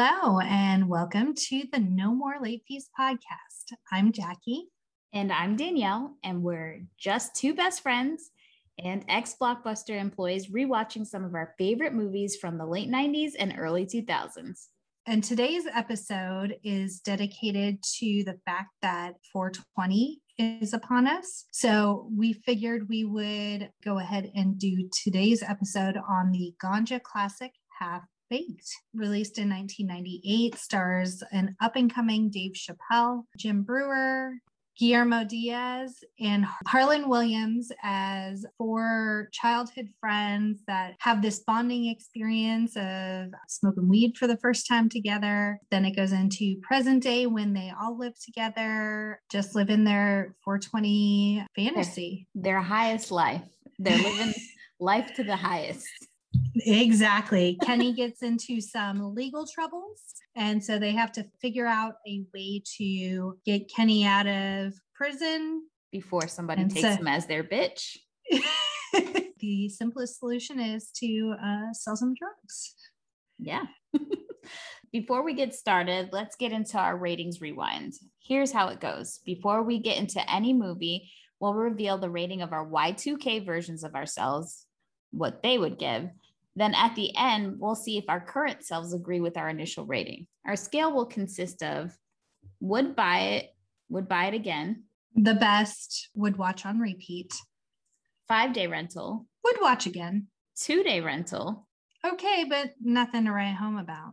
Hello, and welcome to the No More Late Fees podcast. I'm Jackie. And I'm Danielle, and we're just two best friends and ex Blockbuster employees rewatching some of our favorite movies from the late 90s and early 2000s. And today's episode is dedicated to the fact that 420 is upon us. So we figured we would go ahead and do today's episode on the Ganja classic Half Baked, released in 1998, stars an up and coming Dave Chappelle, Jim Breuer, Guillermo Diaz, and Harland Williams as four childhood friends that have this bonding experience of smoking weed for the first time together. Then it goes into present day when they all live together, just living their 420 fantasy. Their, their highest life. They're living life to the highest. Exactly. Kenny gets into some legal troubles. And so they have to figure out a way to get Kenny out of prison before somebody and takes so, him as their bitch. the simplest solution is to uh, sell some drugs. Yeah. Before we get started, let's get into our ratings rewind. Here's how it goes. Before we get into any movie, we'll reveal the rating of our Y2K versions of ourselves, what they would give. Then at the end, we'll see if our current selves agree with our initial rating. Our scale will consist of would buy it, would buy it again. The best would watch on repeat. Five day rental. Would watch again. Two day rental. Okay, but nothing to write home about.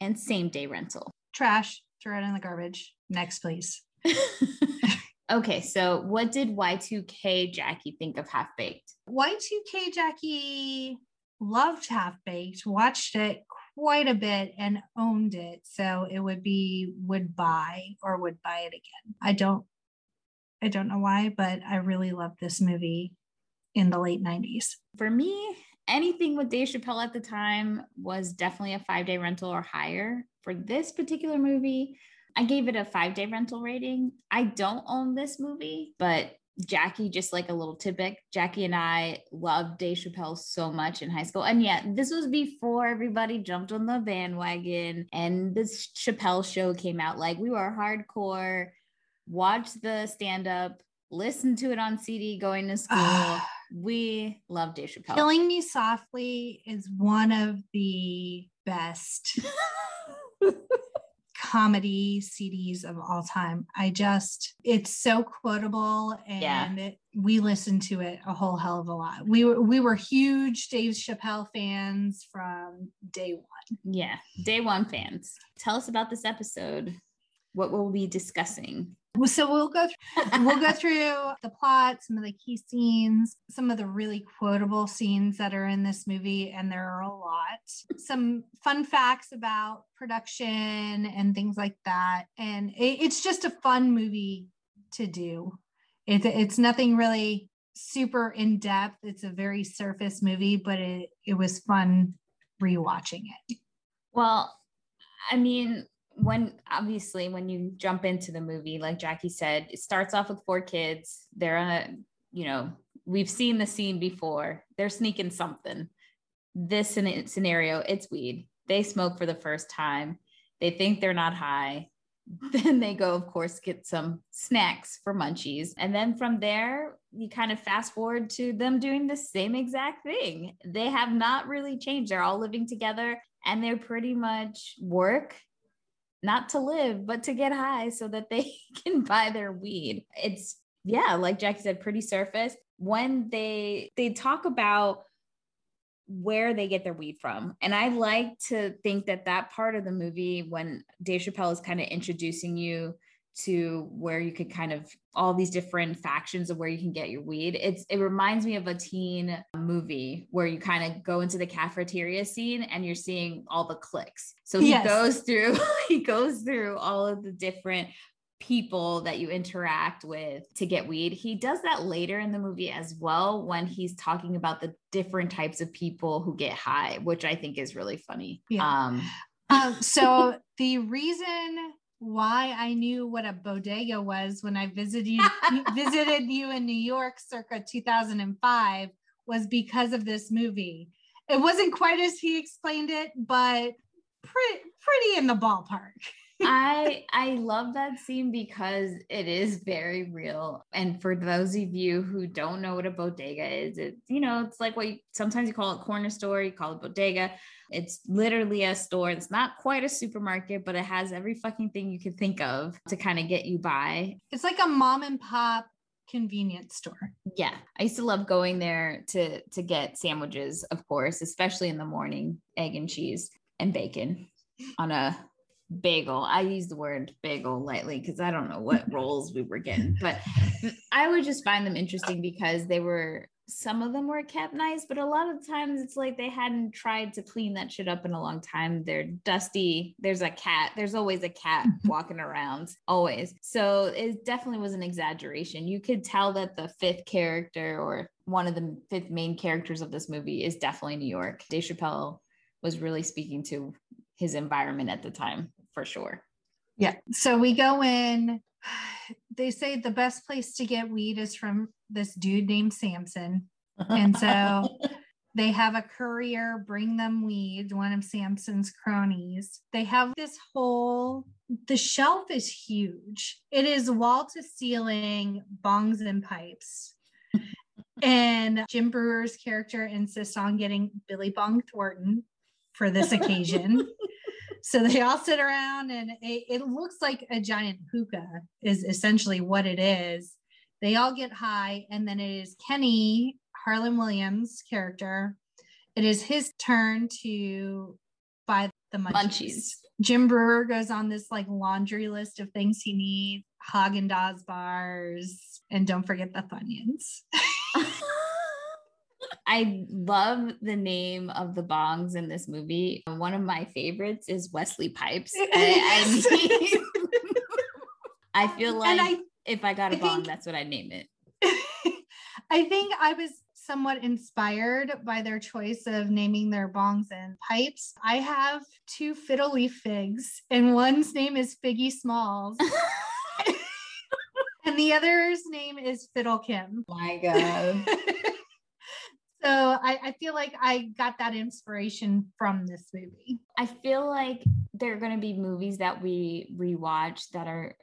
And same day rental. Trash. Throw it in the garbage. Next, please. okay, so what did Y2K Jackie think of Half Baked? Y2K Jackie loved Half Baked, watched it quite a bit and owned it. So it would be would buy or would buy it again. I don't I don't know why, but I really loved this movie in the late 90s. For me, anything with Dave Chappelle at the time was definitely a five day rental or higher. For this particular movie, I gave it a five day rental rating. I don't own this movie, but Jackie, just like a little tidbit, Jackie and I loved Dave Chappelle so much in high school. And yet, this was before everybody jumped on the bandwagon and this Chappelle show came out. Like, we were hardcore, watched the stand up, listened to it on CD going to school. Ah. we love Dave Chappelle. Killing Me Softly is one of the best comedy CDs of all time. I just, it's so quotable and yeah. we listened to it a whole hell of a lot. We were, we were huge Dave Chappelle fans from day one. Yeah, day one fans. Tell us about this episode. What will we'll be discussing. So we'll go through, we'll go through the plot, some of the key scenes, some of the really quotable scenes that are in this movie, and there are a lot. Some fun facts about production and things like that. And it, it's just a fun movie to do. It, it's nothing really super in depth. It's a very surface movie, but it it was fun rewatching it. Well, I mean, when obviously when you jump into the movie like jackie said it starts off with four kids. They're a you know we've seen the scene before. They're sneaking something. This scenario it's weed. They smoke for the first time. They think they're not high. Then they go of course get some snacks for munchies. And then from there you kind of fast forward to them doing the same exact thing. They have not really changed. They're all living together and they're pretty much work not to live, but to get high so that they can buy their weed. It's yeah, like Jackie said, pretty surface. When they they talk about where they get their weed from. And I like to think that that part of the movie, when Dave Chappelle is kind of introducing you to where you could kind of all these different factions of where you can get your weed. It's it reminds me of a teen movie where you kind of go into the cafeteria scene and you're seeing all the clicks. So he yes. goes through he goes through all of the different people that you interact with to get weed. He does that later in the movie as well when he's talking about the different types of people who get high, which I think is really funny. Yeah. Um, um so the reason why I knew what a bodega was when I visited you, visited you in New York circa 2005 was because of this movie. It wasn't quite as he explained it, but pretty pretty in the ballpark. I I love that scene because it is very real. And for those of you who don't know what a bodega is, it's you know, it's like what you, sometimes you call it corner store, you call it bodega. It's literally a store. It's not quite a supermarket, but it has every fucking thing you can think of to kind of get you by. It's like a mom and pop convenience store. Yeah. I used to love going there to to get sandwiches, of course, especially in the morning, egg and cheese and bacon on a bagel. I use the word bagel lightly because I don't know what rolls we were getting, but I would just find them interesting because they were some of them were kept nice, but a lot of times it's like they hadn't tried to clean that shit up in a long time. They're dusty. There's a cat. There's always a cat walking around, always. So it definitely was an exaggeration. You could tell that the fifth character or one of the fifth main characters of this movie is definitely New York. Dave Chappelle was really speaking to his environment at the time for sure. Yeah. So we go in. They say the best place to get weed is from this dude named Samson. And so they have a courier bring them weed, one of Samson's cronies. They have this whole, the shelf is huge. It is wall to ceiling bongs and pipes. and Jim Breuer's character insists on getting Billy Bong Thornton for this occasion. so they all sit around and it, it, looks like a giant hookah is essentially what it is they all get high and then it is kenny harland williams character it is his turn to buy the munchies. munchies. jim breuer goes on this like laundry list of things he needs Haagen-Dazs bars and don't forget the funyuns I love the name of the bongs in this movie. One of my favorites is Wesley Pipes. I, I, mean, I feel like I, if I got a I bong, think, that's what I'd name it. I think I was somewhat inspired by their choice of naming their bongs and pipes. I have two fiddle leaf figs, and one's name is Figgy Smalls. and the other's name is Fiddle Kim. My God so I, I, feel like I got that inspiration from this movie. I feel like there are going to be movies that we rewatch that are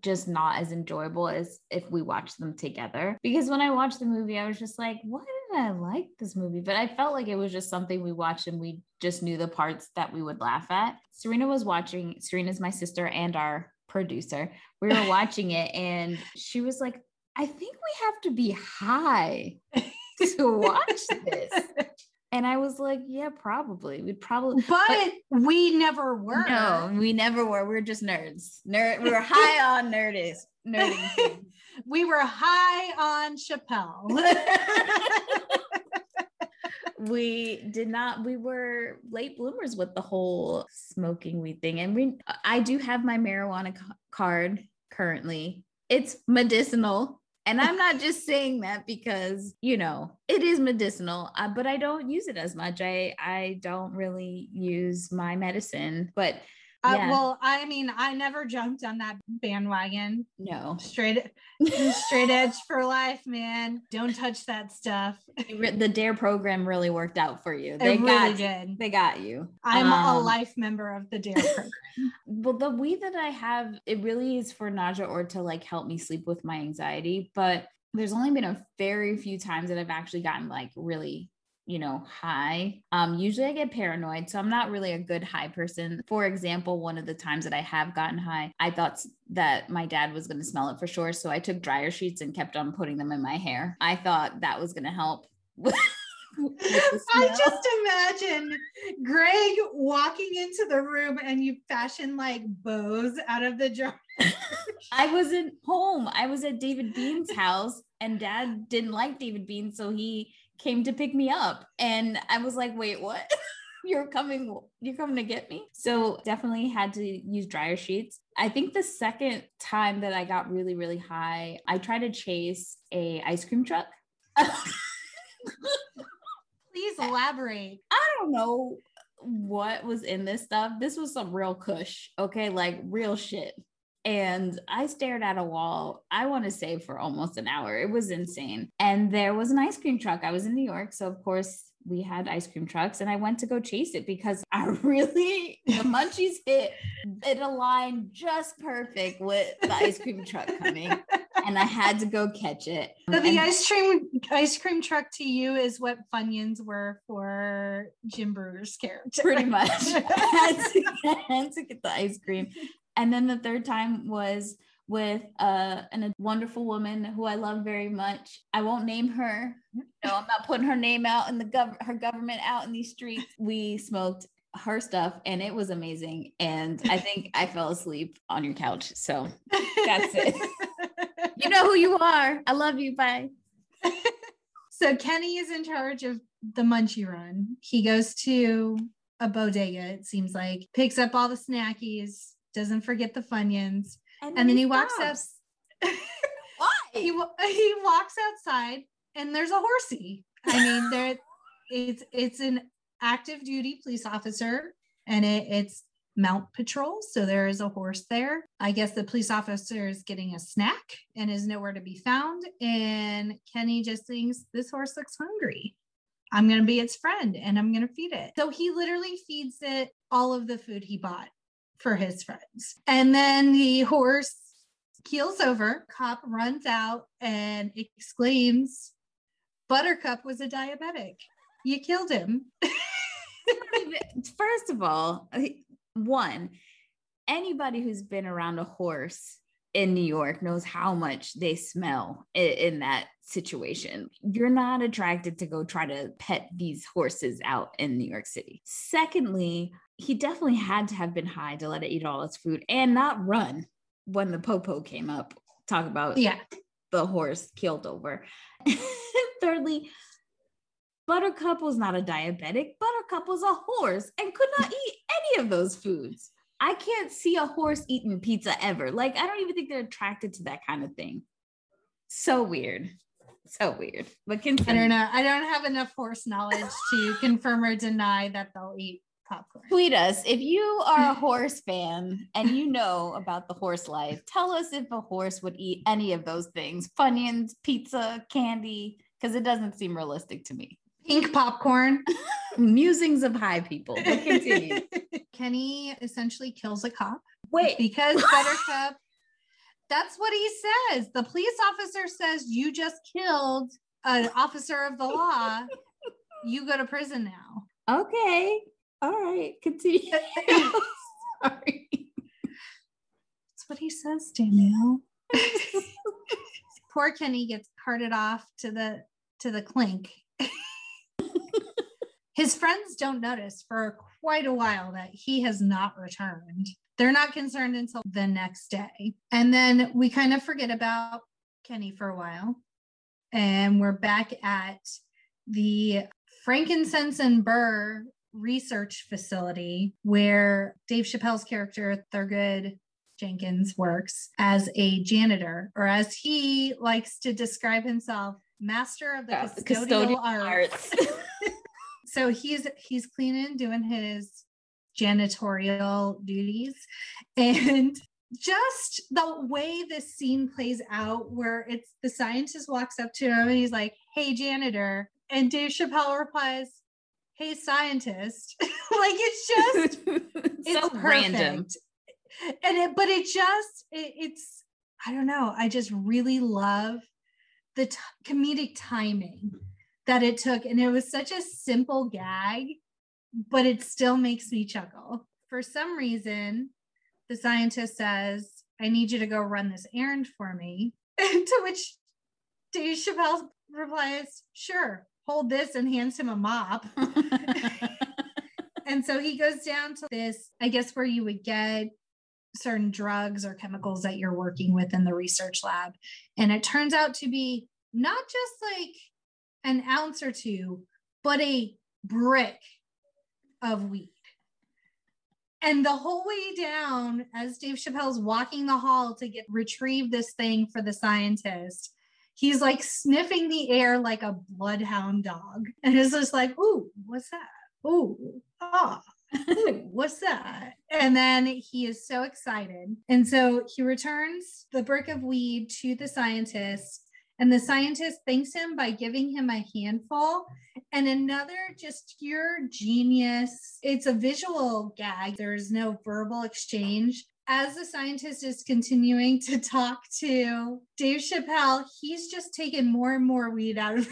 just not as enjoyable as if we watch them together. Because when I watched the movie, I was just like, why did I like this movie? But I felt like it was just something we watched and we just knew the parts that we would laugh at. Serena was watching, Serena's my sister and our producer. We were watching it and she was like, I think we have to be high to watch this. And I was like, yeah, probably. We'd probably but, but, we never were. No, we never were. We are just nerds. Nerd we were high on nerdis. Nerding. we were high on Chappelle. we did not we were late bloomers with the whole smoking weed thing and we i do have my marijuana card currently it's medicinal and I'm not just saying that because, you know, it is medicinal, uh, but I don't use it as much. I I don't really use my medicine, but uh, yeah. Well, I mean, I never jumped on that bandwagon. No, straight, straight edge for life, man. Don't touch that stuff. The Dare program really worked out for you. They it got, really did. They got you. I'm um, a life member of the Dare program. well, the weed that I have, it really is for nausea or to like help me sleep with my anxiety. But there's only been a very few times that I've actually gotten like really you know, high. Um, usually I get paranoid, so I'm not really a good high person. For example, one of the times that I have gotten high, I thought that my dad was going to smell it for sure. So I took dryer sheets and kept on putting them in my hair. I thought that was going to help. I just imagine Greg walking into the room and you fashion like bows out of the jar. I wasn't home. I was at David Bean's house and dad didn't like David Bean. So he came to pick me up. And I was like, wait, what? you're coming, you're coming to get me. So definitely had to use dryer sheets. I think the second time that I got really, really high, I tried to chase a ice cream truck. Please elaborate. I don't know what was in this stuff. This was some real kush, okay? Like real shit. And I stared at a wall, I want to say for almost an hour. It was insane. And there was an ice cream truck. I was in New York. So, of course, we had ice cream trucks and I went to go chase it because I really, the munchies hit, it aligned just perfect with the ice cream truck coming. And I had to go catch it. So the And- ice cream ice cream truck to you is what Funyuns were for Jim Breuer's character. pretty much had, to, had to get the ice cream and then the third time was with uh, an, a wonderful woman who I love very much. I won't name her. No, I'm not putting her name out in the gov- her government out in these streets. We smoked her stuff and it was amazing. And I think I fell asleep on your couch. So That's it. you know who you are. I love you. Bye. so Kenny is in charge of the Munchie Run. He goes to a bodega, it seems like, picks up all the snackies, doesn't forget the Funyuns, and then he walks up. stops. he Why? wa- he walks outside and there's a horsey. I mean, there it's it's an active duty police officer and it, it's mount patrol. So there is a horse there. I guess the police officer is getting a snack and is nowhere to be found. And Kenny just thinks this horse looks hungry. I'm going to be its friend and I'm going to feed it. So he literally feeds it all of the food he bought for his friends. And then the horse keels over. Cop runs out and exclaims, Buttercup was a diabetic. You killed him. First of all, one, anybody who's been around a horse in New York knows how much they smell in, in that situation. You're not attracted to go try to pet these horses out in New York City. Secondly, he definitely had to have been high to let it eat all its food and not run when the popo came up. Talk about yeah. the horse killed over. Thirdly, Buttercup was not a diabetic. Buttercup was a horse and could not eat any of those foods. I can't see a horse eating pizza ever. Like, I don't even think they're attracted to that kind of thing. So weird. So weird. But I don't know. I don't have enough horse knowledge to confirm or deny that they'll eat popcorn. Tweet us if you are a horse fan and you know about the horse life. Tell us if a horse would eat any of those things Funyuns, pizza, candy, because it doesn't seem realistic to me. Pink popcorn. Musings of high people. But continue. Kenny essentially kills a cop Wait, because Buttercup. That's what he says. The police officer says you just killed an officer of the law. You go to prison now. okay. All right. Continue. Sorry. That's what he says, Danielle. Poor Kenny gets carted off to the to the clink. His friends don't notice for quite a while that he has not returned. They're not concerned until the next day. And then we kind of forget about Kenny for a while. And we're back at the frankincense and burr research facility where Dave Chappelle's character, Thurgood Jenkins, works as a janitor, or as he likes to describe himself, master of the Yeah, custodial, arts. arts. so he's he's cleaning, doing his janitorial duties, and just the way this scene plays out, where it's the scientist walks up to him and he's like, "Hey, janitor," and Dave Chappelle replies, "Hey, scientist." like it's just it's so random. and it but it just it, it's i don't know i just really love the t- comedic timing that it took. And it was such a simple gag, but it still makes me chuckle. For some reason, the scientist says, I need you to go run this errand for me. To which Dave Chappelle replies, Sure, hold this and hands him a mop. and so he goes down to this, I guess, where you would get certain drugs or chemicals that you're working with in the research lab. And it turns out to be not just like an ounce or two, but a brick of weed. And the whole way down, as Dave Chappelle's walking the hall to get retrieve this thing for the scientist, he's like sniffing the air like a bloodhound dog. And it's just like, ooh, what's that? Ooh, ah, what's that? And then he is so excited. And so he returns the brick of weed to the scientist and the scientist thanks him by giving him a handful and another just pure genius. It's a visual gag, there's no verbal exchange. As the scientist is continuing to talk to Dave Chappelle, he's just taking more and more weed out of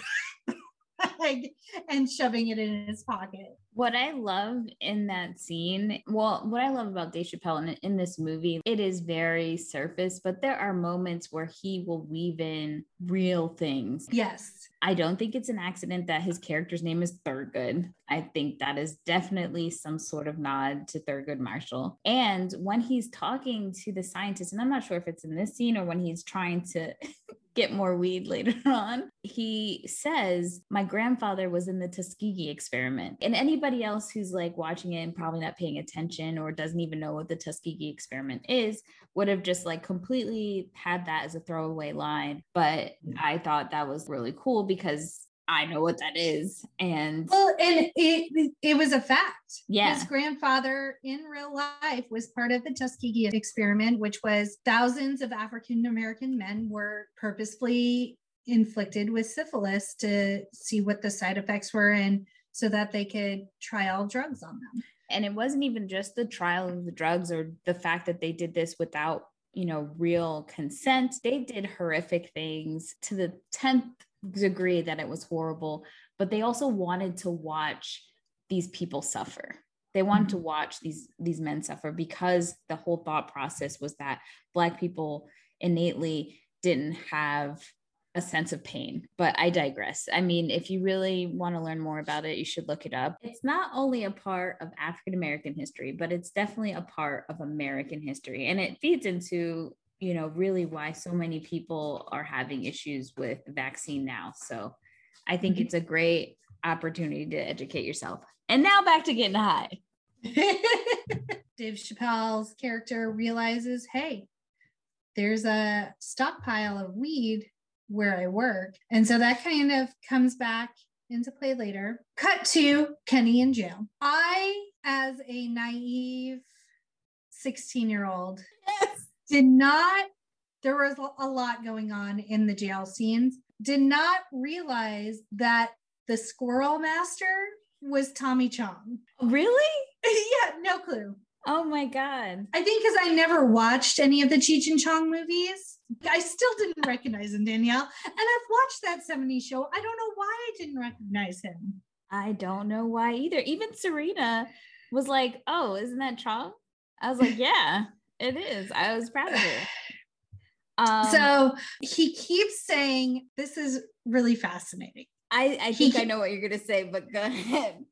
bag and shoving it in his pocket. What I love in that scene, well, what I love about Dave Chappelle in, in this movie, it is very surface, but there are moments where he will weave in real things. Yes. I don't think it's an accident that his character's name is Thurgood. I think that is definitely some sort of nod to Thurgood Marshall. And when he's talking to the scientist, and I'm not sure if it's in this scene or when he's trying to get more weed later on. He says, My grandfather was in the Tuskegee experiment. And anybody else who's like watching it and probably not paying attention or doesn't even know what the Tuskegee experiment is would have just like completely had that as a throwaway line. But I thought that was really cool because I know what that is. And well, and it it was a fact. Yeah. His grandfather in real life was part of the Tuskegee experiment, which was thousands of African American men were purposefully inflicted with syphilis to see what the side effects were and so that they could try all drugs on them. And it wasn't even just the trial of the drugs or the fact that they did this without you know real consent they did horrific things to the 10th degree that it was horrible, but they also wanted to watch these people suffer. They wanted mm-hmm. to watch these these men suffer because the whole thought process was that black people innately didn't have a sense of pain. But I digress. I mean, if you really want to learn more about it, you should look it up. It's not only a part of African American history, but it's definitely a part of American history. And it feeds into you know, really why so many people are having issues with the vaccine now. So I think mm-hmm. it's a great opportunity to educate yourself. And now back to getting high. Dave Chappelle's character realizes, hey, there's a stockpile of weed where I work. And so that kind of comes back into play later. Cut to Kenny in jail. I, as a naive 16 year old, did not, there was a lot going on in the jail scenes, did not realize that the squirrel master was Tommy Chong. Really? yeah, no clue. Oh my God. I think because I never watched any of the Cheech and Chong movies, I still didn't recognize him, Danielle. And I've watched that 70s show. I don't know why I didn't recognize him. I don't know why either. Even Serena was like, oh, isn't that Chong? I was like, yeah. It is. I was proud of her. Um, so he keeps saying, This is really fascinating. I, I think he, I know what you're going to say, but go ahead.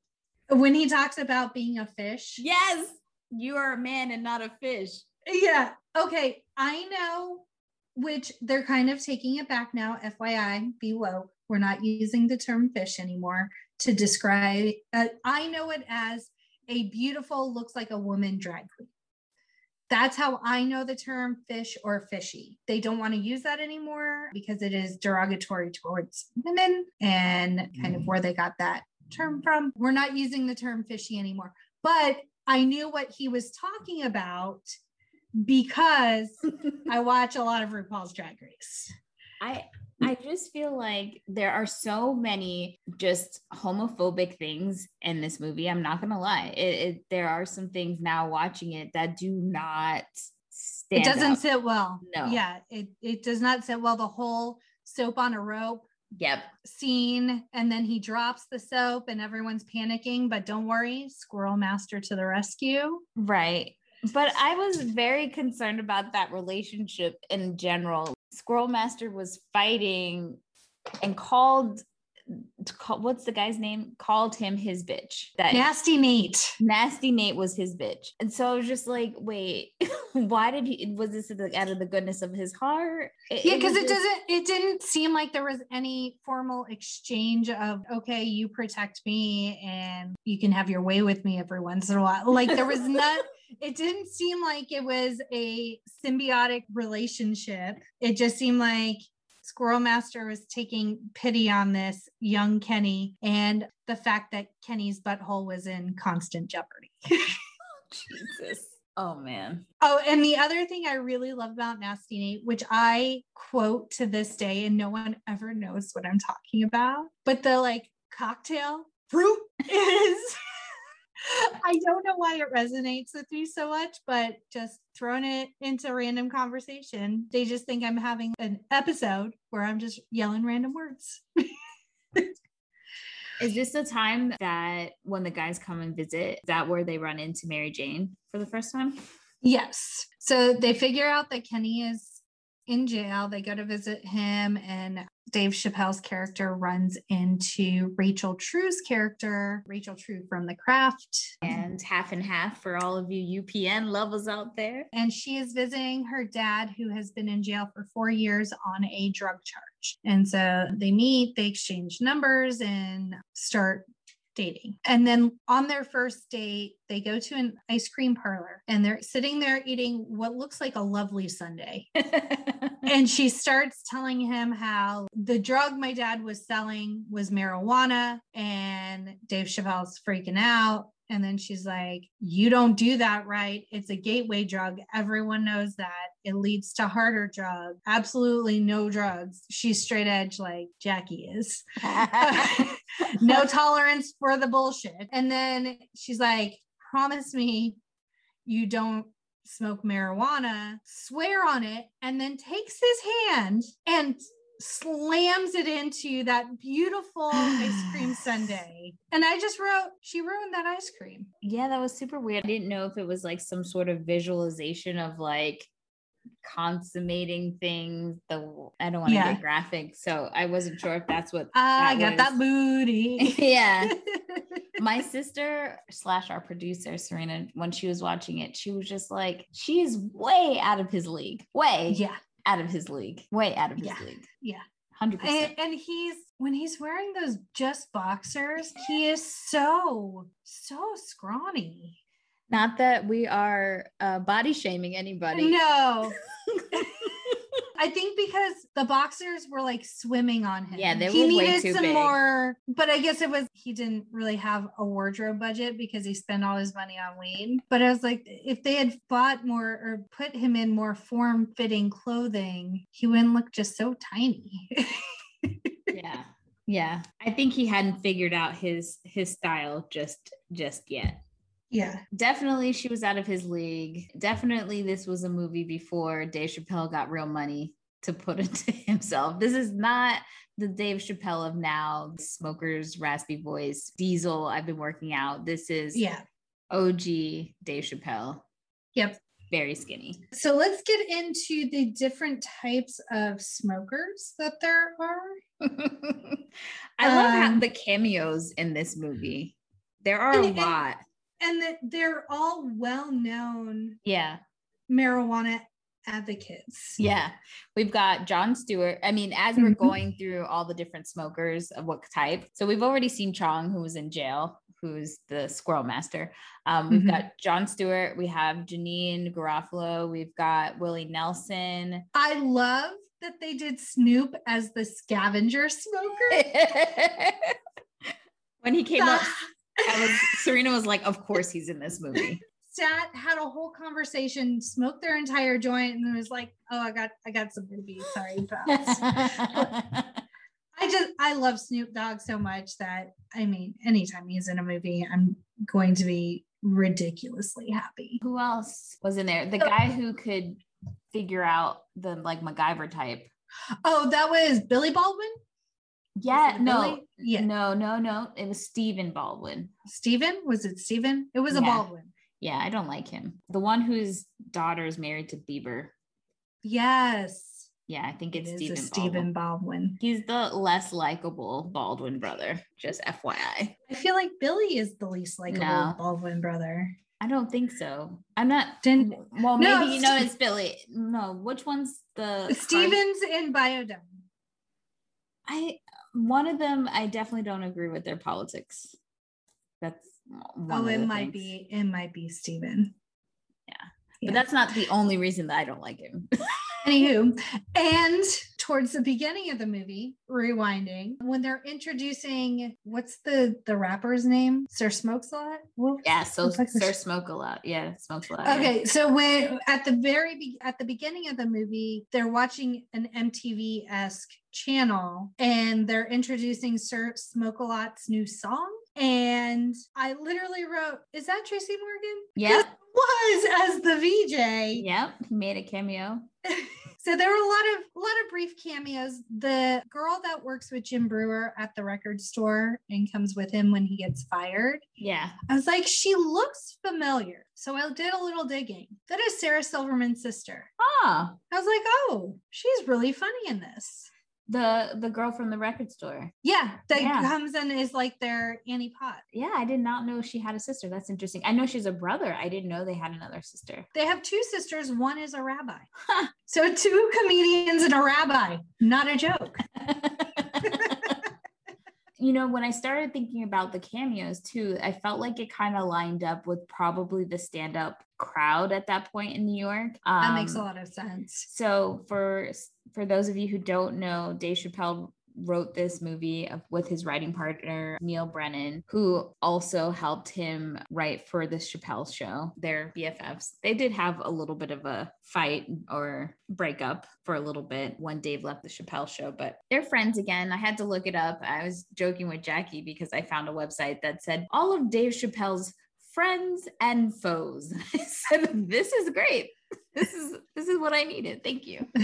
When he talks about being a fish. Yes, you are a man and not a fish. Yeah. Okay. I know, which they're kind of taking it back now. FYI, be woke. We're not using the term fish anymore to describe. Uh, I know it as a beautiful, looks like a woman drag queen. That's how I know the term fish or fishy. They don't want to use that anymore because it is derogatory towards women and kind of mm. where they got that term from. We're not using the term fishy anymore. But I knew what he was talking about because I watch a lot of RuPaul's Drag Race. I I just feel like there are so many just homophobic things in this movie. I'm not gonna lie. It, it there are some things now watching it that do not It doesn't up. sit well. No. Yeah, it it does not sit well. The whole soap on a rope Yep. scene and then he drops the soap and everyone's panicking but don't worry squirrel master to the rescue Right. But I was very concerned about that relationship in general. Squirrel Master was fighting and called, what's the guy's name? Called him his bitch. That nasty nate nasty Nate was his bitch. And so I was just like, wait, why did he, was this out of the goodness of his heart? yeah because was it just- doesn't it didn't seem like there was any formal exchange of okay you protect me and you can have your way with me every once in a while like there was not it didn't seem like it was a symbiotic relationship it just seemed like squirrel master was taking pity on this young kenny and the fact that kenny's butthole was in constant jeopardy Jesus. Oh man. Oh, and the other thing I really love about Nasty Nate, which I quote to this day, and no one ever knows what I'm talking about, but the like cocktail fruit is. I don't know why it resonates with me so much, but just throwing it into random conversation, they just think I'm having an episode where I'm just yelling random words. Is this the time that when the guys come and visit, is that where they run into Mary Jane for the first time? Yes. So they figure out that Kenny is in jail. They go to visit him, and Dave Chappelle's character runs into Rachel True's character, Rachel True from The Craft. And half and half for all of you UPN lovers out there. And she is visiting her dad, who has been in jail for four years on a drug charge. And so they meet, they exchange numbers, and start dating. And then on their first date, they go to an ice cream parlor and they're sitting there eating what looks like a lovely sundae. and she starts telling him how the drug my dad was selling was marijuana and Dave Chappelle's freaking out. And then she's like you don't do that right. It's a gateway drug. Everyone knows that. It leads to harder drugs absolutely no drugs. She's straight edge like Jackie is no tolerance for the bullshit and then she's like promise me you don't smoke marijuana, swear on it, and then takes his hand and slams it into that beautiful ice cream sundae. And I just wrote, she ruined that ice cream. yeah, that was super weird. I didn't know if it was like some sort of visualization of like consummating things. The I don't want to Yeah. get graphic, so I wasn't sure if that's what ah, I that got that booty. yeah. My sister slash our producer Serena, when she was watching it, she was just like, "She's way out of his league, way yeah. out of his league, way out of his Yeah. league, Yeah. hundred percent. And, and he's when he's wearing those just boxers, he is so, so scrawny. Not that we are uh, body shaming anybody. No. I think because the boxers were like swimming on him. Yeah, they he were way needed too some big. more, but I guess it was he didn't really have a wardrobe budget because he spent all his money on weed. But I was like, if they had bought more or put him in more form-fitting clothing, he wouldn't look just so tiny. yeah yeah i think he hadn't figured out his his style just just yet yeah. definitely she was out of his league definitely this was a movie before dave chappelle got real money to put into himself this is not the dave chappelle of now smokers raspy voice diesel i've been working out this is Yeah. og dave chappelle Yep. very skinny So let's get into the different types of smokers that there are. i love how Um, the cameos in this movie there are a lot And that they're all well-known yeah marijuana advocates. Yeah, we've got Jon Stewart. I mean, as we're Mhm. going through all the different smokers of what type, so we've already seen Chong, who was in jail, who's the squirrel master. Um, we've Mhm. got Jon Stewart. We have Janeane Garofalo. We've got Willie Nelson. I love that they did Snoop as the scavenger smoker. when he came up, That- I was Serena was like, "Of course he's in this movie." Sat, had a whole conversation, smoked their entire joint, and was like, "Oh, I got, I got something to be sorry about." I just, I love Snoop Dogg so much that I mean, anytime he's in a movie, I'm going to be ridiculously happy. who else was in there? The guy who could figure out the like MacGyver type. Oh, that was Billy Baldwin. Yeah, no, Billy? Yeah. no, no, no. It was Stephen Baldwin. Stephen Was it Stephen? It was a Yeah. Baldwin. Yeah, I don't like him. The one whose daughter is married to Bieber. Yes. Yeah, I think it's is Stephen. Stephen Baldwin. Baldwin. He's the less likable Baldwin brother. Just FYI. I feel like Billy is the least likable No. Baldwin brother. I don't think so. I'm not. Didn't Well, No, maybe you know it's Billy. No, which one's the Stevens in Bio-Dome. I one of them. I definitely don't agree with their politics. That's Oh, it might things. be. It might be Steven. Yeah. Yeah. But that's not the only reason that I don't like him. Anywho, and towards the beginning of the movie, rewinding, when they're introducing what's the the rapper's name? Sir Smokes a lot. Yeah, so like Sir Smoke a lot. Yeah, smokes a lot. yeah. Okay, so when at the very be- at the beginning of the movie, they're watching an MTV esque channel, and they're introducing Sir Smoke a Lot's new song. And I literally wrote, "Is that Tracy Morgan?" Yep. It was as the VJ. Yep. He made a cameo. so there were a lot of a lot of brief cameos. The girl that works with Jim Breuer at the record store and comes with him when he gets fired. Yeah. I was like, she looks familiar. So I did a little digging. That is Sarah Silverman's sister. Ah, I was like, oh, she's really funny in this. The the girl from the record store. Yeah, that Yeah. comes in is like their Annie Pot. Yeah, I did not know she had a sister. That's interesting. I know she's a brother. I didn't know they had another sister. They have two sisters. One is a rabbi. Huh. So two comedians and a rabbi. Not a joke. you know, when I started thinking about the cameos too, I felt like it kind of lined up with probably the stand up crowd at that point in New York. That makes a Um, lot of sense. So for for those of you who don't know, Dave Chappelle wrote this movie with his writing partner Neal Brennan, who also helped him write for the Chappelle show. They're BFFs. They did have a little bit of a fight or breakup for a little bit when Dave left the Chappelle show, but they're friends again. I had to look it up. I was joking with Jackie because I found a website that said all of Dave Chappelle's friends and foes. I said, this is great. This is this is what I needed. Thank you.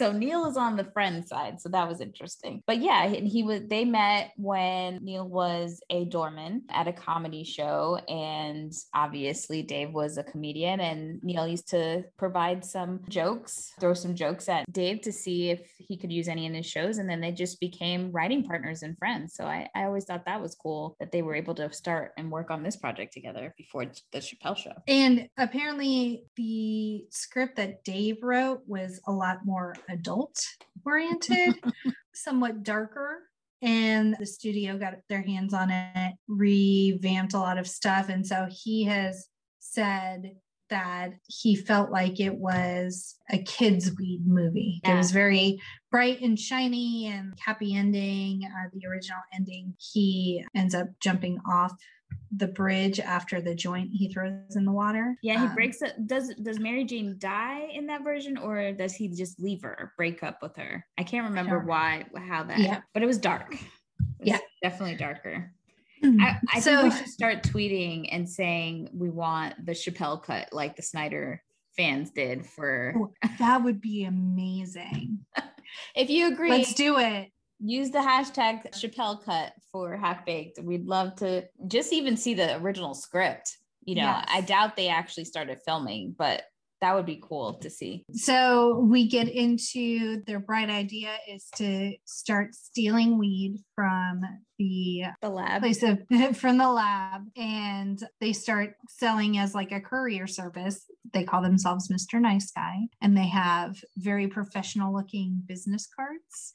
So Neal is on the friend side, so that was interesting. But yeah, and he was they met when Neal was a doorman at a comedy show and obviously Dave was a comedian and Neal used to provide some jokes, throw some jokes at Dave to see if he could use any in his shows and then they just became writing partners and friends. So I, I always thought that was cool that they were able to start and work on this project together before the Chappelle show. And apparently, the script that Dave wrote was a lot more adult oriented, somewhat darker. And the studio got their hands on it, revamped a lot of stuff. And so he has said that he felt like it was a kids' weed movie. It was very bright and shiny and happy ending. Uh, the original ending, he ends up jumping off the bridge after the joint he throws in the water. Yeah, he Um, breaks it. Does does Mary Jane die in that version, or does he just leave her, break up with her? I can't remember don't why how that. Yeah. but it was dark. It was Yeah. definitely darker. Mm. I, I So- think we should start tweeting and saying we want the Chappelle cut, like the Snyder fans did for. That would be amazing. If you agree, Let's do it. Use the hashtag Chappelle cut for Half Baked. We'd love to just even see the original script. You know, Yes. I doubt they actually started filming, but that would be cool to see. So we get into their bright idea is to start stealing weed from the The lab. place of from the lab and they start selling as like a courier service they call themselves mr nice guy and they have very professional looking business cards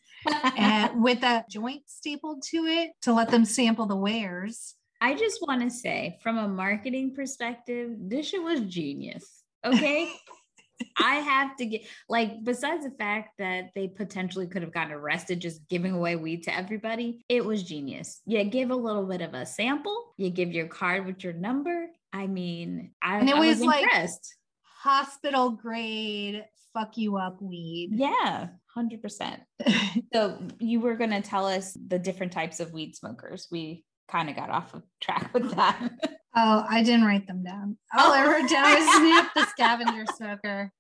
and with a joint stapled to it to let them sample the wares I just want to say, from a marketing perspective, this shit was genius. Okay. I have to get, like, besides the fact that they potentially could have gotten arrested just giving away weed to everybody, it was genius. You give a little bit of a sample, you give your card with your number. I mean, I, And it I was, was like- impressed. hospital grade fuck you up weed Yeah, 100%. So you were going to tell us the different types of weed smokers. We kind of got off of track with that. oh i didn't write them down all i wrote down was snoop the scavenger smoker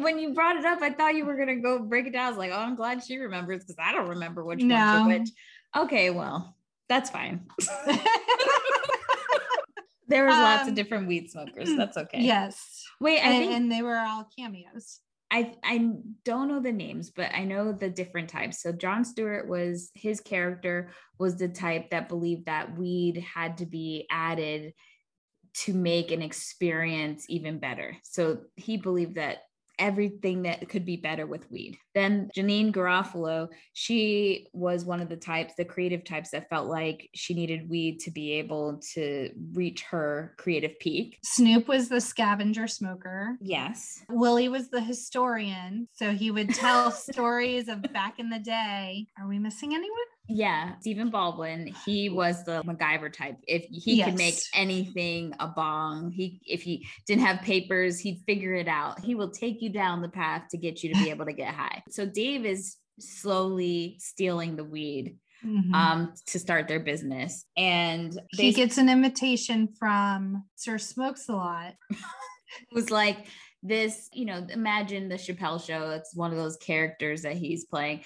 when you brought it up, I thought you were gonna go break it down. I was like, oh, I'm glad she remembers because I don't remember which No. ones are which. Okay, well, that's fine. there was lots of Um, different weed smokers. That's okay. Yes. Wait, I And, think and they were all cameos. I I don't know the names, but I know the different types. So Jon Stewart was his character was the type that believed that weed had to be added to make an experience even better. So he believed that everything that could be better with weed. Then Janeane Garofalo, she was one of the types, the creative types that felt like she needed weed to be able to reach her creative peak. Snoop was the scavenger smoker. Yes. Willie was the historian. So he would tell stories of back in the day. Are we missing anyone? Yeah, Stephen Baldwin, he was the MacGyver type. If he could make anything a bong, he if he didn't have papers, he'd figure it out. He will take you down the path to get you to be able to get high. So Dave is slowly stealing the weed Mhm. um to start their business. And he gets an invitation from Sir Smokes a Lot. was like this, you know, imagine the Chappelle show. It's one of those characters that he's playing.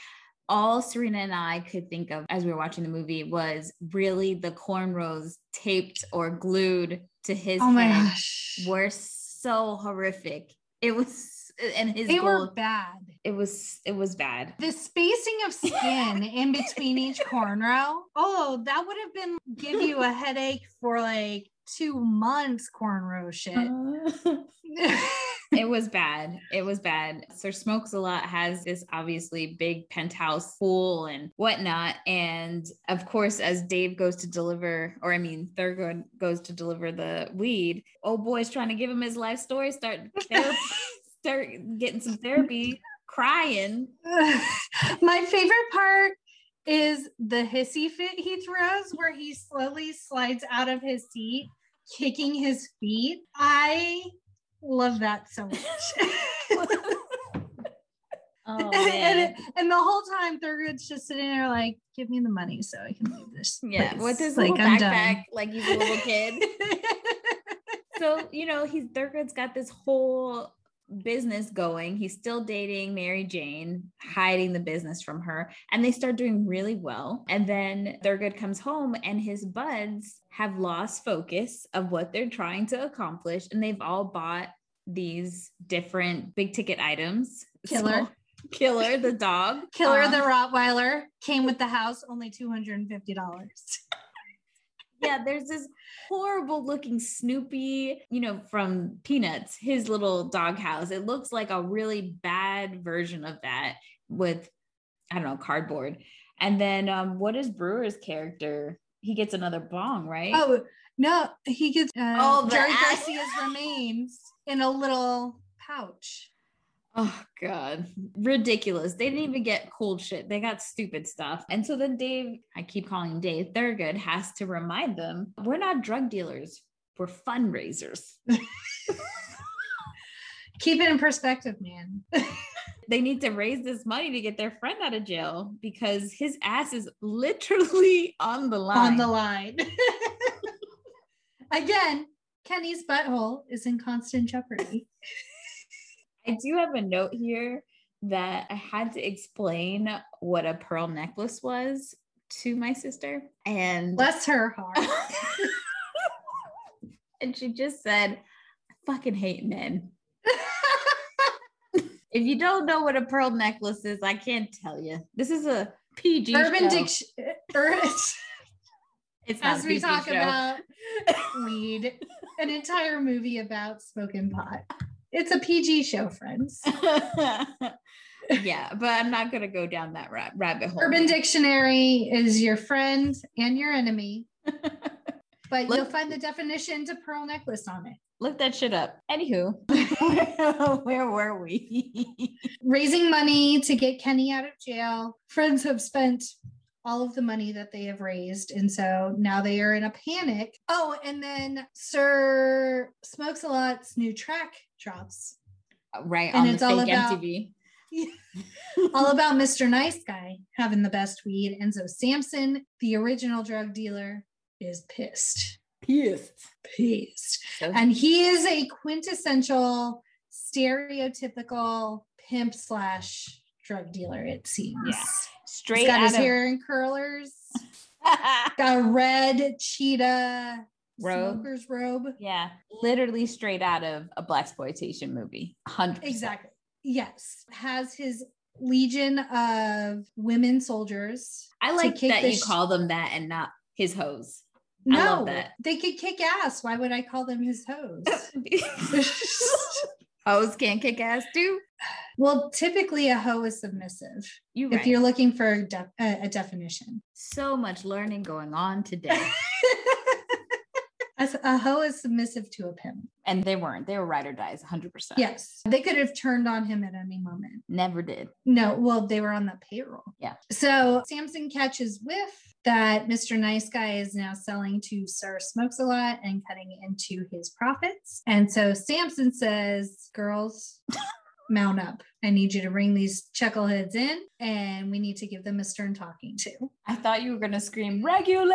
All Serena and I could think of as we were watching the movie was really the cornrows taped or glued to his Oh my gosh. were so horrific. It was and his They were bad. it was it was bad. The spacing of skin in between each cornrow. Oh, that would have been give you a headache for like two months cornrow shit. it was bad. It was bad. Sir Smokes a Lot has this obviously big penthouse pool and whatnot. And of course, as Dave goes to deliver, or I mean, Thurgood goes to deliver the weed, old boy's trying to give him his life story, start therapy, start getting some therapy, crying. My favorite part is the hissy fit he throws where he slowly slides out of his seat, kicking his feet. I love that so much. Oh and, man. and the whole time Thurgood's just sitting there like, give me the money so I can leave this. Yeah, place. with his like little I'm backpack, done. like he's a little kid. so you know he's Thurgood's got this whole business going he's still dating mary jane hiding the business from her and they start doing really well and then Thurgood comes home and his buds have lost focus of what they're trying to accomplish and they've all bought these different big ticket items Killer. So- killer the dog Killer um, the Rottweiler came with the house, only $250. yeah, there's this horrible looking Snoopy, you know, from Peanuts, his little doghouse. It looks like a really bad version of that with, I don't know, cardboard. And then um, what is Breuer's character? He gets another bong, right? Oh, no, he gets uh, Oh, the Jerry ass- Garcia's remains in a little pouch. Oh god, ridiculous. They didn't even get cool shit. They got stupid stuff. And so then Dave, I keep calling him Dave Thurgood, has to remind them, we're not drug dealers. We're fundraisers. Keep it in perspective, man. they need to raise this money to get their friend out of jail because his ass is literally on the line. On the line. Again, Kenny's butthole is in constant jeopardy. I do have a note here that I had to explain what a pearl necklace was to my sister. And Bless her heart. and she just said, I fucking hate men. If you don't know what a pearl necklace is, I can't tell you. This is a PG Urban Dictionary. It's as we PG talk show. about weed, an entire movie about smoking pot. It's a PG show, friends. yeah, but I'm not gonna go down that ra- rabbit hole. Urban Dictionary is your friend and your enemy, but Look- you'll find the definition to pearl necklace on it. Look that shit up. Anywho, where were we? Raising money to get Kenny out of jail. Friends have spent all of the money that they have raised. And so now they are in a panic. Oh, and then Sir Smokes a Lot's new track drops. Uh, right And on it's the all fake about- MTV. all about Mr. Nice Guy having the best weed. And so Samson, the original drug dealer, is pissed. Pissed. Pissed. So And he is a quintessential stereotypical pimp slash drug dealer, it seems. Yeah. Straight He's got his of hair in curlers, got a red cheetah Robe. smoker's robe. yeah, literally straight out of a blaxploitation movie. 100%. Exactly. Yes. Has his legion of women soldiers. I like that you sh- call them that and not his hose. I No, love that. they could kick ass. Why would I call them his hoes? Hoes can't kick ass too. well, typically a hoe is submissive. You If you're looking for a, a definition, so much learning going on today. A hoe is submissive to a pimp. and they weren't. They were ride or dies 100%. Yes, they could have turned on him at any moment. Never did. No, well, they were on the payroll. Yeah. So Samson catches whiff that Mr. Nice Guy is now selling to Sir Smokes a Lot and cutting into his profits. And so Samson says, Girls, mount up. I need you to bring these chuckleheads in and we need to give them a stern talking to. I thought you were going to scream regulators.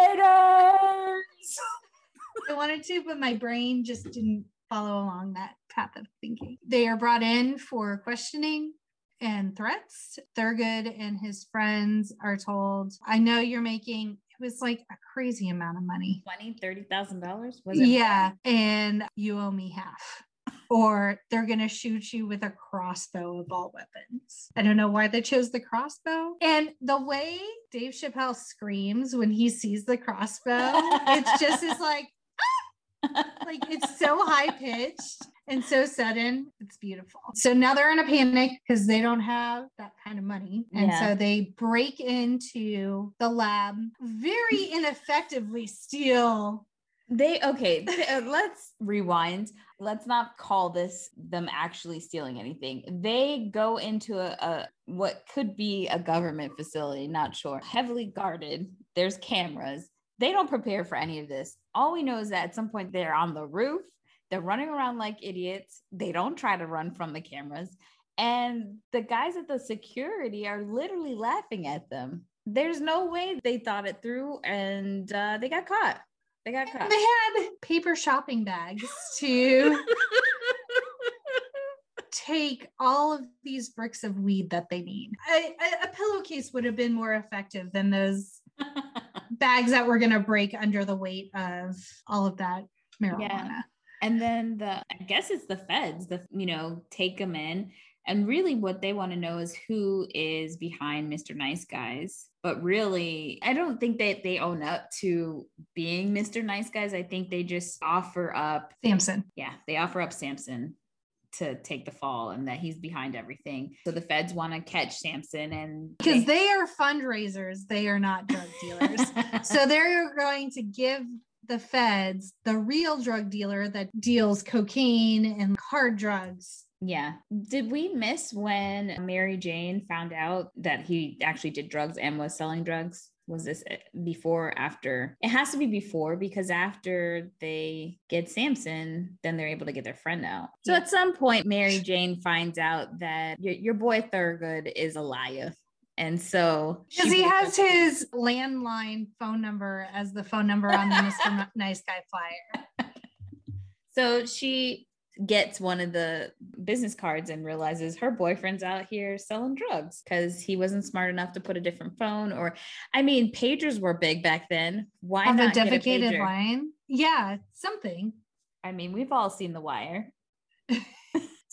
I wanted to, but my brain just didn't follow along that path of thinking. They are brought in for questioning and threats. Thurgood and his friends are told, I know you're making it was like a crazy amount of money. 20 $30,000? Was it? Yeah. And you owe me half. Or they're going to shoot you with a crossbow of all weapons. I don't know why they chose the crossbow. And the way Dave Chappelle screams when he sees the crossbow, it's just is like, like it's so high pitched and so sudden it's beautiful so now they're in a panic because they don't have that kind of money and Yeah. so they break into the lab very ineffectively steal They okay. uh, let's rewind. Let's not call this them actually stealing anything. They go into a, a what could be a government facility, not sure, heavily guarded. There's cameras. They don't prepare for any of this. All we know is that at some point they're on the roof. They're running around like idiots. They don't try to run from the cameras. And the guys at the security are literally laughing at them. There's no way they thought it through and uh, they got caught. They got caught. they had paper shopping bags to take all of these bricks of weed that they need a, a- a pillowcase would have been more effective than those bags that were going to break under the weight of all of that marijuana. and then the i guess it's the feds the you know take them in. And really what they want to know is who is behind mr nice guys. But really i don't think that they own up to being mr nice guys. I think they just offer up Samson. yeah they offer up samson to take the fall and that he's behind everything so the feds want to catch samson and Because they are fundraisers, they are not drug dealers. so they're going to give the feds the real drug dealer that deals cocaine and hard drugs. Yeah. Did we miss when Mary Jane found out that he actually did drugs and was selling drugs? Was this eh, before or after? It has to be before because after they get Samson, then they're able to get their friend out. So at some point, Mary Jane finds out that your, your boy Thurgood is a liar. And so Because he has up- his landline phone number as the phone number on the Mr. Nice Guy flyer. So she gets one of the business cards and realizes her boyfriend's out here selling drugs because he wasn't smart enough to put a different phone. Or, I mean, pagers were big back then. Why Have a not get a dedicated pager? line. Yeah, something. I mean, we've all seen The Wire.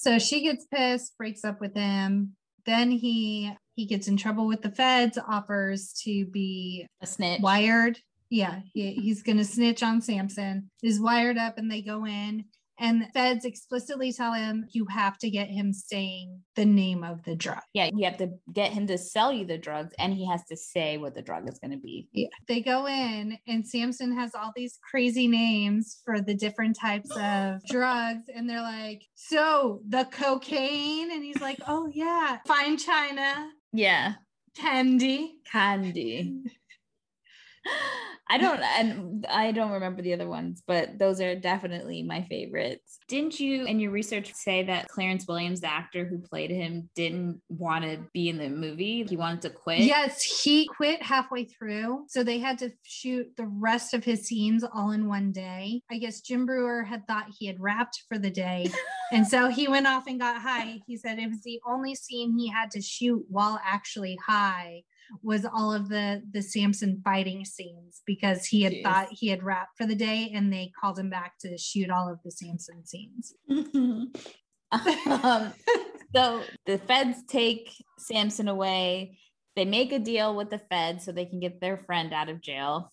So she gets pissed, breaks up with him. Then he he gets in trouble with the feds, offers to be A snitch. wired. Yeah, he, he's going to snitch on Samson. Is wired up, and they go in, and the feds explicitly tell him you have to get him saying the name of the drug. Yeah, you have to get him to sell you the drugs, and he has to say what the drug is going to be. Yeah. They go in, and Samson has all these crazy names for the different types of drugs. And they're like, So the cocaine? And he's like, Oh, yeah, fine china, Yeah, candy. candy. I don't and I don't remember the other ones, but those are definitely my favorites. Didn't you in your research say that Clarence Williams, the actor who played him, didn't want to be in the movie? He wanted to quit. Yes, he quit halfway through. So they had to shoot the rest of his scenes all in one day. I guess Jim Breuer had thought he had wrapped for the day. and so he went off and got high. He said it was the only scene he had to shoot while actually high was all of the the Samson fighting scenes because he had Jeez. thought he had wrapped for the day and they called him back to shoot all of the Samson scenes. um, so the feds take Samson away. They make a deal with the feds so they can get their friend out of jail.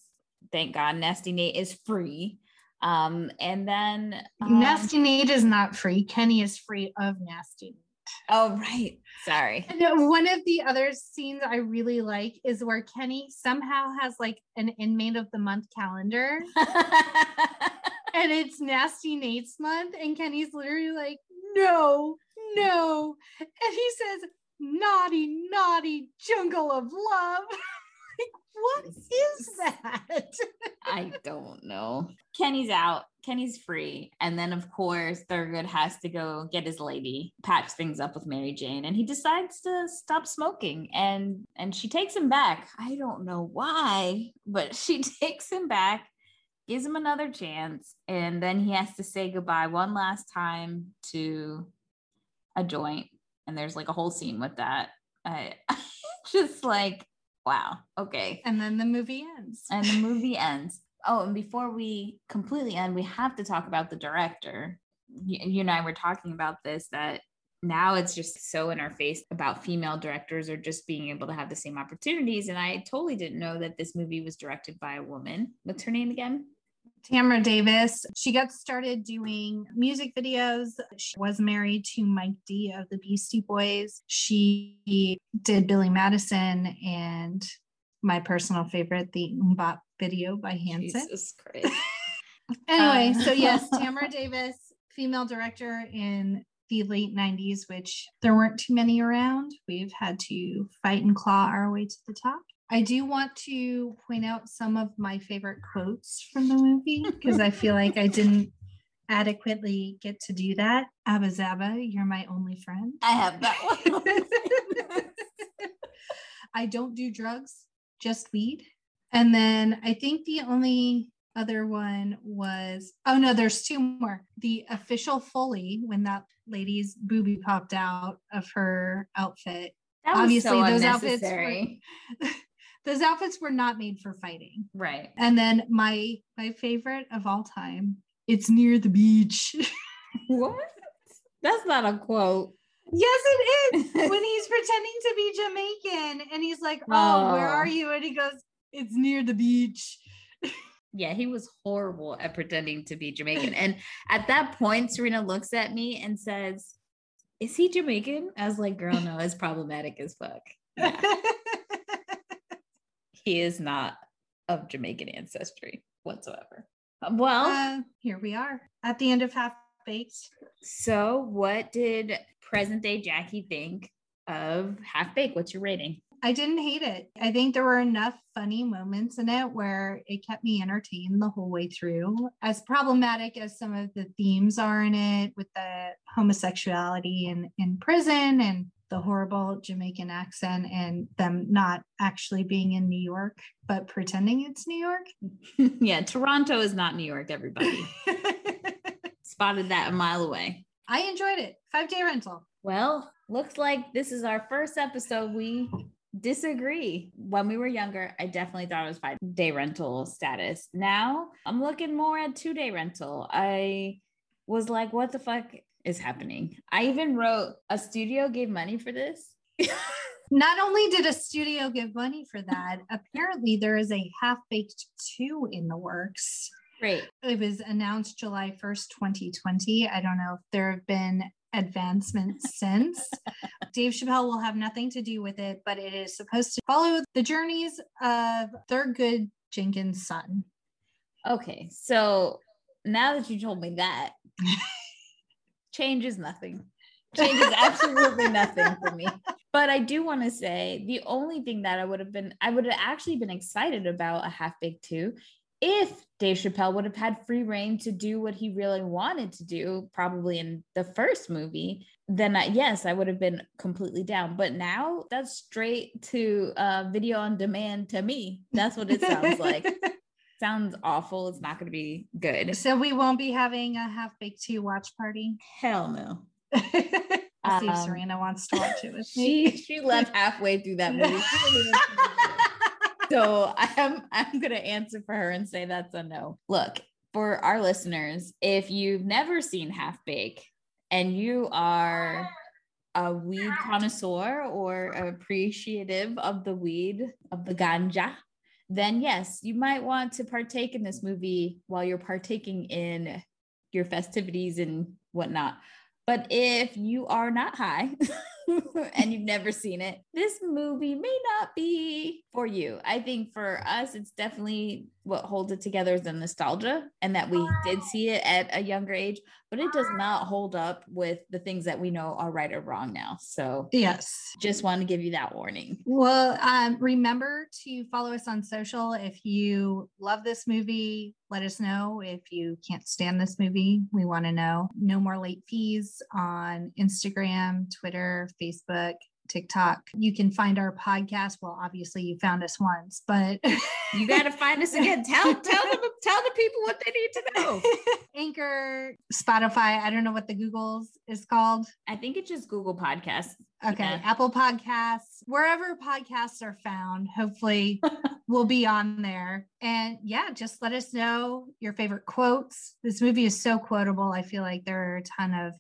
Thank God, Nasty Nate is free. Um, and then um, Nasty Nate is not free. Kenny is free of Nasty Oh, right. Sorry. And one of the other scenes I really like is where Kenny somehow has like an inmate of the month calendar. and it's Nasty Nate's month. And Kenny's literally like, no, no. And he says, naughty, naughty jungle of love. what is that? I don't know. Kenny's out. Kenny's free. And then, of course, Thurgood has to go get his lady, patch things up with Mary Jane, and he decides to stop smoking. And and she takes him back. I don't know why, but she takes him back, gives him another chance, and then he has to say goodbye one last time to a joint. And there's like a whole scene with that. I just like wow, okay. And then the movie ends. And the movie ends. Oh, and before we completely end, we have to talk about the director. You, you and I were talking about this that now it's just so in our face about female directors or just being able to have the same opportunities. And I totally didn't know that this movie was directed by a woman. What's her name again? Tamra Davis. She got started doing music videos. She was married to Mike D of the Beastie Boys. She did Billy Madison and my personal favorite, the MMMBop video by Hanson. Jesus Christ. anyway, um. so yes, Tamra Davis, female director in the late 90s, which there weren't too many around. We've had to fight and claw our way to the top. I do want to point out some of my favorite quotes from the movie because I feel like I didn't adequately get to do that. Abba Zaba, you're my only friend. I have that one. I don't do drugs, just weed. And then I think the only other one was oh no, there's two more. The official Foley when that lady's boobie popped out of her outfit. Obviously, so those outfits were, those outfits were not made for fighting. Right. And then my my favorite of all time, it's near the beach. what? That's not a quote. Yes, it is. when he's pretending to be Jamaican and he's like, oh, oh, where are you? And he goes, It's near the beach. yeah, he was horrible at pretending to be Jamaican. And at that point, Serena looks at me and says, Is he Jamaican? I was like, girl, no, it's problematic as fuck. Yeah he is not of Jamaican ancestry whatsoever. Well, uh, here we are at the end of Half Baked. So, what did present day Jackie think of Half Baked? What's your rating? I didn't hate it. I think there were enough funny moments in it where it kept me entertained the whole way through. As problematic as some of the themes are in it with the homosexuality in, in prison and the horrible Jamaican accent and them not actually being in New York, but pretending it's New York. yeah, Toronto is not New York, everybody. Spotted that a mile away. I enjoyed it. Five day rental. Well, looks like this is our first episode. We disagree. When we were younger, I definitely thought it was five day rental status. Now I'm looking more at two day rental. I was like, what the fuck is happening. I even wrote a studio gave money for this. Not only did a studio give money for that, apparently there is a half baked two in the works. Right. It was announced July 1st, 2020. I don't know if there have been advancements since. Dave Chappelle will have nothing to do with it, but it is supposed to follow the journeys of Thurgood Jenkins' son. Okay, so now that you told me that, changes nothing. Changes absolutely nothing for me. But I do want to say the only thing that I would have been, I would have actually been excited about a half baked two if Dave Chappelle would have had free reign to do what he really wanted to do, probably in the first movie, then I, yes, I would have been completely down. But now that's straight to uh, video on demand to me. That's what it sounds like. sounds awful. It's not going to be good. So we won't be having a half baked two watch party. Hell no. I'll see if um, Serena wants to watch it with me. She she left halfway through that movie. so I'm I'm gonna answer for her and say that's a no. Look, for our listeners, if you've never seen Half Bake and you are a weed connoisseur or appreciative of the weed of the ganja, then yes, you might want to partake in this movie while you're partaking in your festivities and whatnot. But if you are not high and you've never seen it, this movie may not be for you. I think for us, it's definitely what holds it together is the nostalgia and that we did see it at a younger age, but it does not hold up with the things that we know are right or wrong now. So, yes, just want to give you that warning. Well, um, remember to follow us on social. If you love this movie, let us know. If you can't stand this movie, we want to know. No more late fees on Instagram, Twitter, Facebook. TikTok. You can find our podcast. Well, obviously you found us once, but you got to find us again. Tell tell them tell the people what they need to know. Anchor, Spotify. I don't know what the Google's is called. I think it's just Google Podcasts. Okay, yeah. Apple Podcasts, wherever podcasts are found. Hopefully, we'll be on there. And yeah, just let us know your favorite quotes. This movie is so quotable. I feel like there are a ton of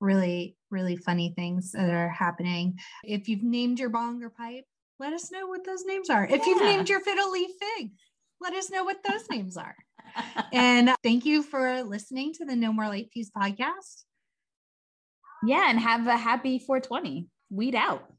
really, really funny things that are happening. If you've named your bong or pipe, let us know what those names are. If you've named your fiddle leaf fig, let us know what those names are. and uh, thank you for listening to the No More Late Fees podcast. Yeah, and have a happy 420. Weed out.